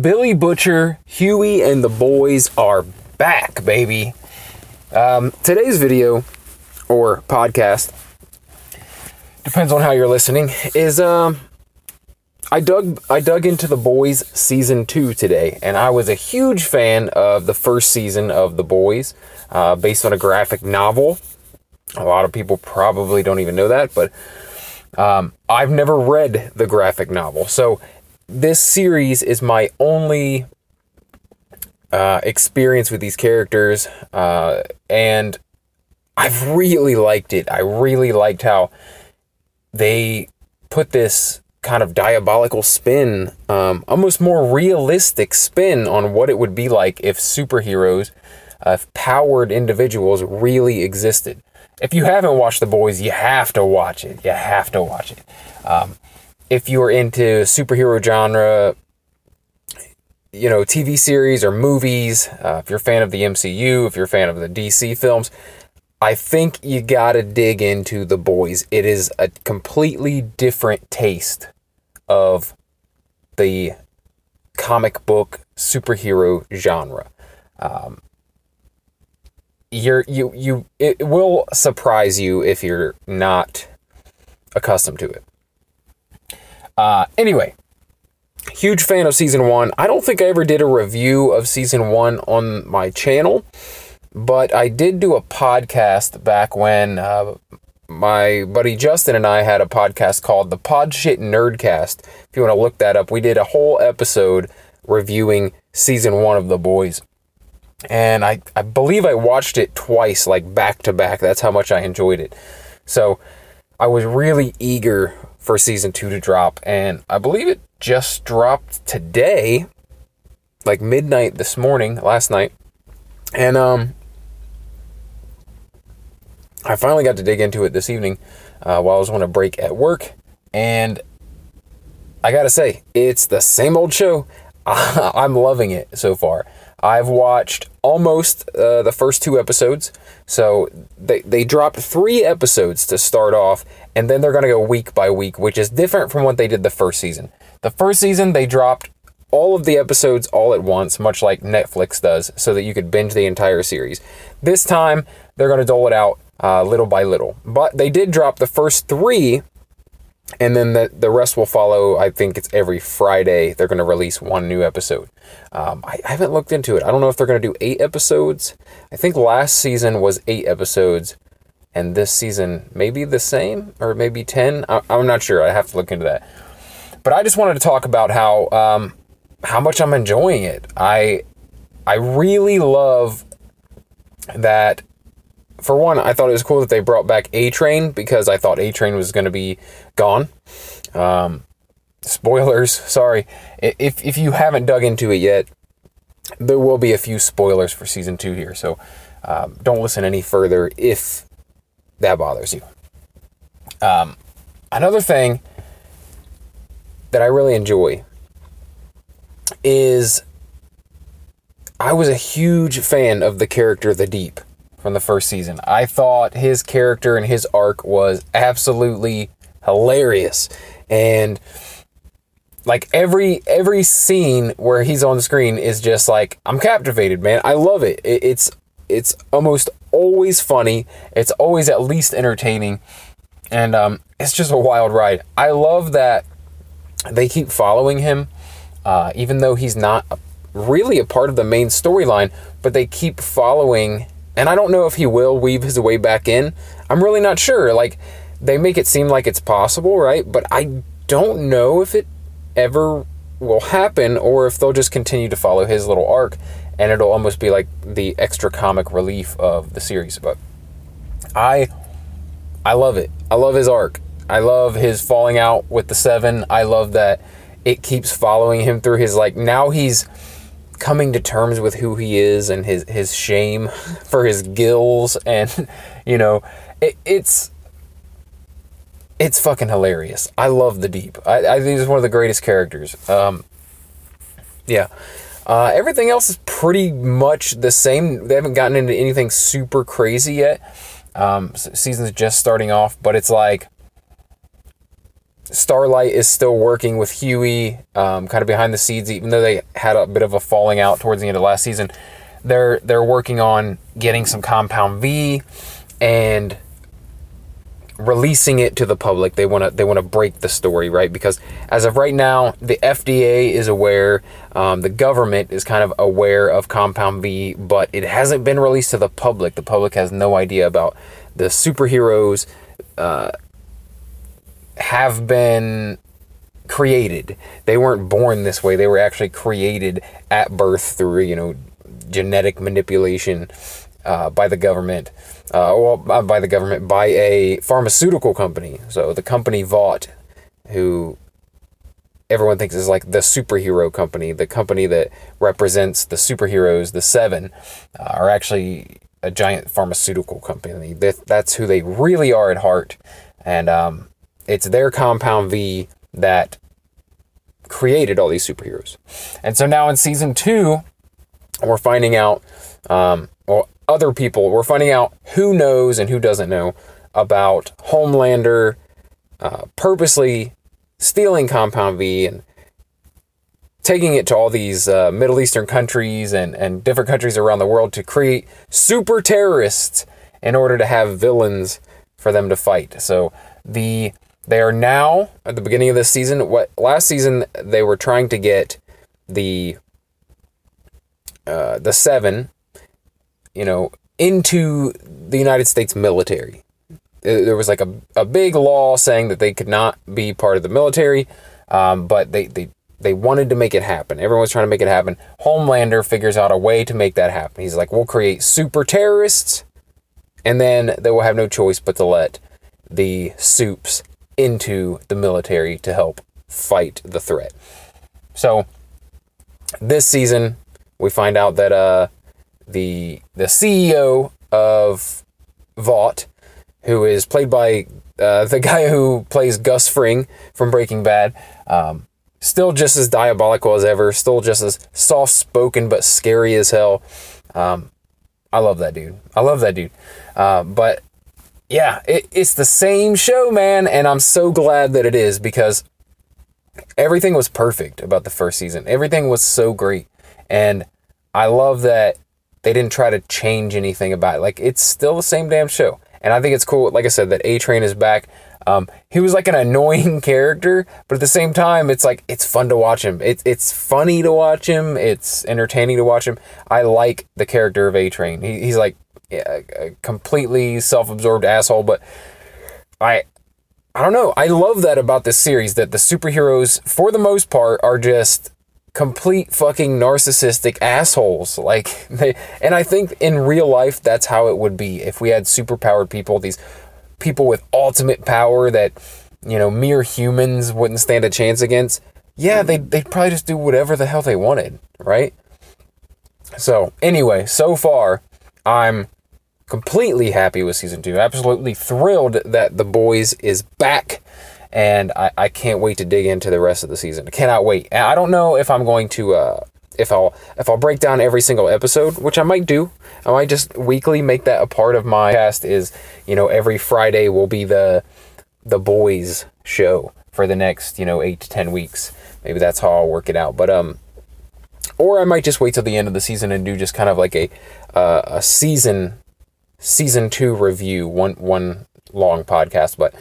Billy Butcher, Hughie, and the boys are back, baby. Um, today's video or podcast depends on how you're listening is um I dug I dug into the boys season two today and I was a huge fan of the first season of the boys uh, based on a graphic novel a lot of people probably don't even know that but um, I've never read the graphic novel so this series is my only uh, experience with these characters uh, and I've really liked it I really liked how they put this kind of diabolical spin, um, almost more realistic spin on what it would be like if superheroes, uh, if powered individuals really existed. If you haven't watched The Boys, you have to watch it. You have to watch it. Um, if you're into superhero genre, you know, TV series or movies, uh, if you're a fan of the MCU, if you're a fan of the DC films, I think you gotta dig into The Boys. It is a completely different taste of the comic book superhero genre. Um, you're you you it will surprise you if you're not accustomed to it. Uh, anyway, huge fan of season one. I don't think I ever did a review of season one on my channel, but I did do a podcast back when uh, my buddy Justin and I had a podcast called the Pod Shit Nerdcast. If you want to look that up, we did a whole episode reviewing season one of The Boys. And I, I believe I watched it twice, like back to back. That's how much I enjoyed it. So I was really eager for season two to drop. And I believe it just dropped today, like midnight this morning, last night. And um, I finally got to dig into it this evening uh, while I was on a break at work, and I gotta say, it's the same old show. I'm loving it so far. I've watched almost uh, the first two episodes. So they, they dropped three episodes to start off, and then they're going to go week by week, which is different from what they did the first season. The first season, they dropped all of the episodes all at once, much like Netflix does, so that you could binge the entire series. This time, they're going to dole it out uh, little by little. But they did drop the first three, and then the, the rest will follow. I think it's every Friday they're going to release one new episode. Um, I, I haven't looked into it. I don't know if they're going to do eight episodes. I think last season was eight episodes, and this season maybe the same or maybe 10. I, I'm not sure. I have to look into that. But I just wanted to talk about how um, how much I'm enjoying it. I I really love that for one, I thought it was cool that they brought back A Train because I thought A Train was going to be gone. Um, spoilers, sorry. If, if you haven't dug into it yet, there will be a few spoilers for season two here. So um, don't listen any further if that bothers you. Um, another thing that I really enjoy is I was a huge fan of the character The Deep from the first season. I thought his character and his arc was absolutely hilarious. And like every every scene where he's on screen is just like I'm captivated, man. I love it. It's it's almost always funny. It's always at least entertaining. And um, it's just a wild ride. I love that they keep following him, uh, even though he's not really a part of the main storyline, but they keep following and I don't know if he will weave his way back in. I'm really not sure. Like, they make it seem like it's possible, right? But I don't know if it ever will happen or if they'll just continue to follow his little arc and it'll almost be like the extra comic relief of the series. But I I love it. I love his arc. I love his falling out with the seven. I love that it keeps following him through his like now he's coming to terms with who he is and his his shame for his gills and you know it, it's it's fucking hilarious. I love the deep. I, I think he's one of the greatest characters. Um, yeah. Uh, everything else is pretty much the same. They haven't gotten into anything super crazy yet. Um, season's just starting off, but it's like Starlight is still working with Hughie, um, kind of behind the scenes, even though they had a bit of a falling out towards the end of last season. They're they're working on getting some Compound V and releasing it to the public. They want to they want to break the story, right? Because as of right now, the FDA is aware, um, the government is kind of aware of Compound V, but it hasn't been released to the public. The public has no idea about the superheroes. Uh, have been created. They weren't born this way. They were actually created at birth through you know genetic manipulation uh, by the government, uh, well, by the government, by a pharmaceutical company. So the company Vought, who everyone thinks is like the superhero company, the company that represents the superheroes, the Seven, uh, are actually a giant pharmaceutical company. That's who they really are at heart, and um, it's their Compound V that created all these superheroes. And so now in season two, we're finding out, um, well, other people, we're finding out who knows and who doesn't know about Homelander uh, purposely stealing Compound V and taking it to all these uh, Middle Eastern countries and, and different countries around the world to create super terrorists in order to have villains for them to fight. So the they are now at the beginning of this season. What last season they were trying to get the uh, the seven, you know, into the United States military. There was like a, a big law saying that they could not be part of the military, um, but they, they they wanted to make it happen. Everyone was trying to make it happen. Homelander figures out a way to make that happen. He's like, we'll create super terrorists, and then they will have no choice but to let the supes into the military to help fight the threat. So this season, we find out that uh, the the CEO of Vought, who is played by uh, the guy who plays Gus Fring from Breaking Bad, um, still just as diabolical as ever, still just as soft spoken but scary as hell. Um, I love that dude. I love that dude. Uh, but yeah, it, it's the same show, man, and I'm so glad that it is because everything was perfect about the first season. Everything was so great, and I love that they didn't try to change anything about it. Like it's still the same damn show, and I think it's cool. Like I said, that A Train is back. Um, he was like an annoying character, but at the same time, it's like it's fun to watch him. It's it's funny to watch him. It's entertaining to watch him. I like the character of A Train. He, he's like a completely self-absorbed asshole, but I I don't know. I love that about this series that the superheroes for the most part are just complete fucking narcissistic assholes. Like they and I think in real life that's how it would be if we had superpowered people, these people with ultimate power that you know mere humans wouldn't stand a chance against. Yeah, they they'd probably just do whatever the hell they wanted, right? So, anyway, so far I'm completely happy with season two. Absolutely thrilled that The Boys is back. And I, I can't wait to dig into the rest of the season. I cannot wait. I don't know if I'm going to uh, if I'll if I'll break down every single episode, which I might do. I might just weekly make that a part of my cast. Is you know every Friday will be the the boys show for the next you know eight to ten weeks. Maybe that's how I'll work it out. But um, or I might just wait till the end of the season and do just kind of like a uh, a season season two review, one one long podcast. But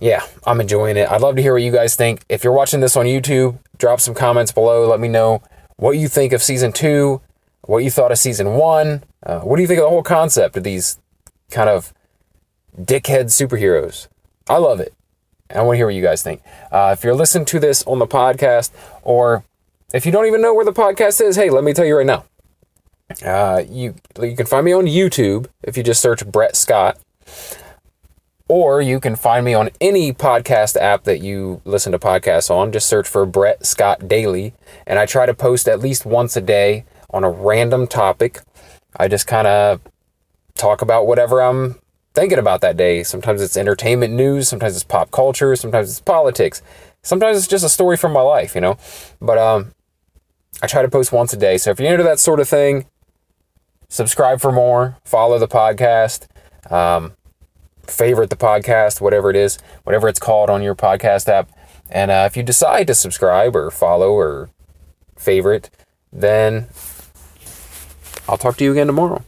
yeah, I'm enjoying it. I'd love to hear what you guys think. If you're watching this on YouTube, drop some comments below. Let me know what you think of season two, what you thought of season one. Uh, what do you think of the whole concept of these kind of dickhead superheroes? I love it. I want to hear what you guys think. Uh, if you're listening to this on the podcast, or if you don't even know where the podcast is, hey, let me tell you right now. Uh, you you can find me on YouTube if you just search Brett Scott, or you can find me on any podcast app that you listen to podcasts on. Just search for Brett Scott Daily, and I try to post at least once a day on a random topic. I just kind of talk about whatever I'm thinking about that day. Sometimes it's entertainment news, sometimes it's pop culture, sometimes it's politics, sometimes it's just a story from my life, you know. But um, I try to post once a day. So if you're into that sort of thing, subscribe for more, follow the podcast. Um, favorite the podcast, whatever it is, whatever it's called on your podcast app. And uh, if you decide to subscribe or follow or favorite, then I'll talk to you again tomorrow.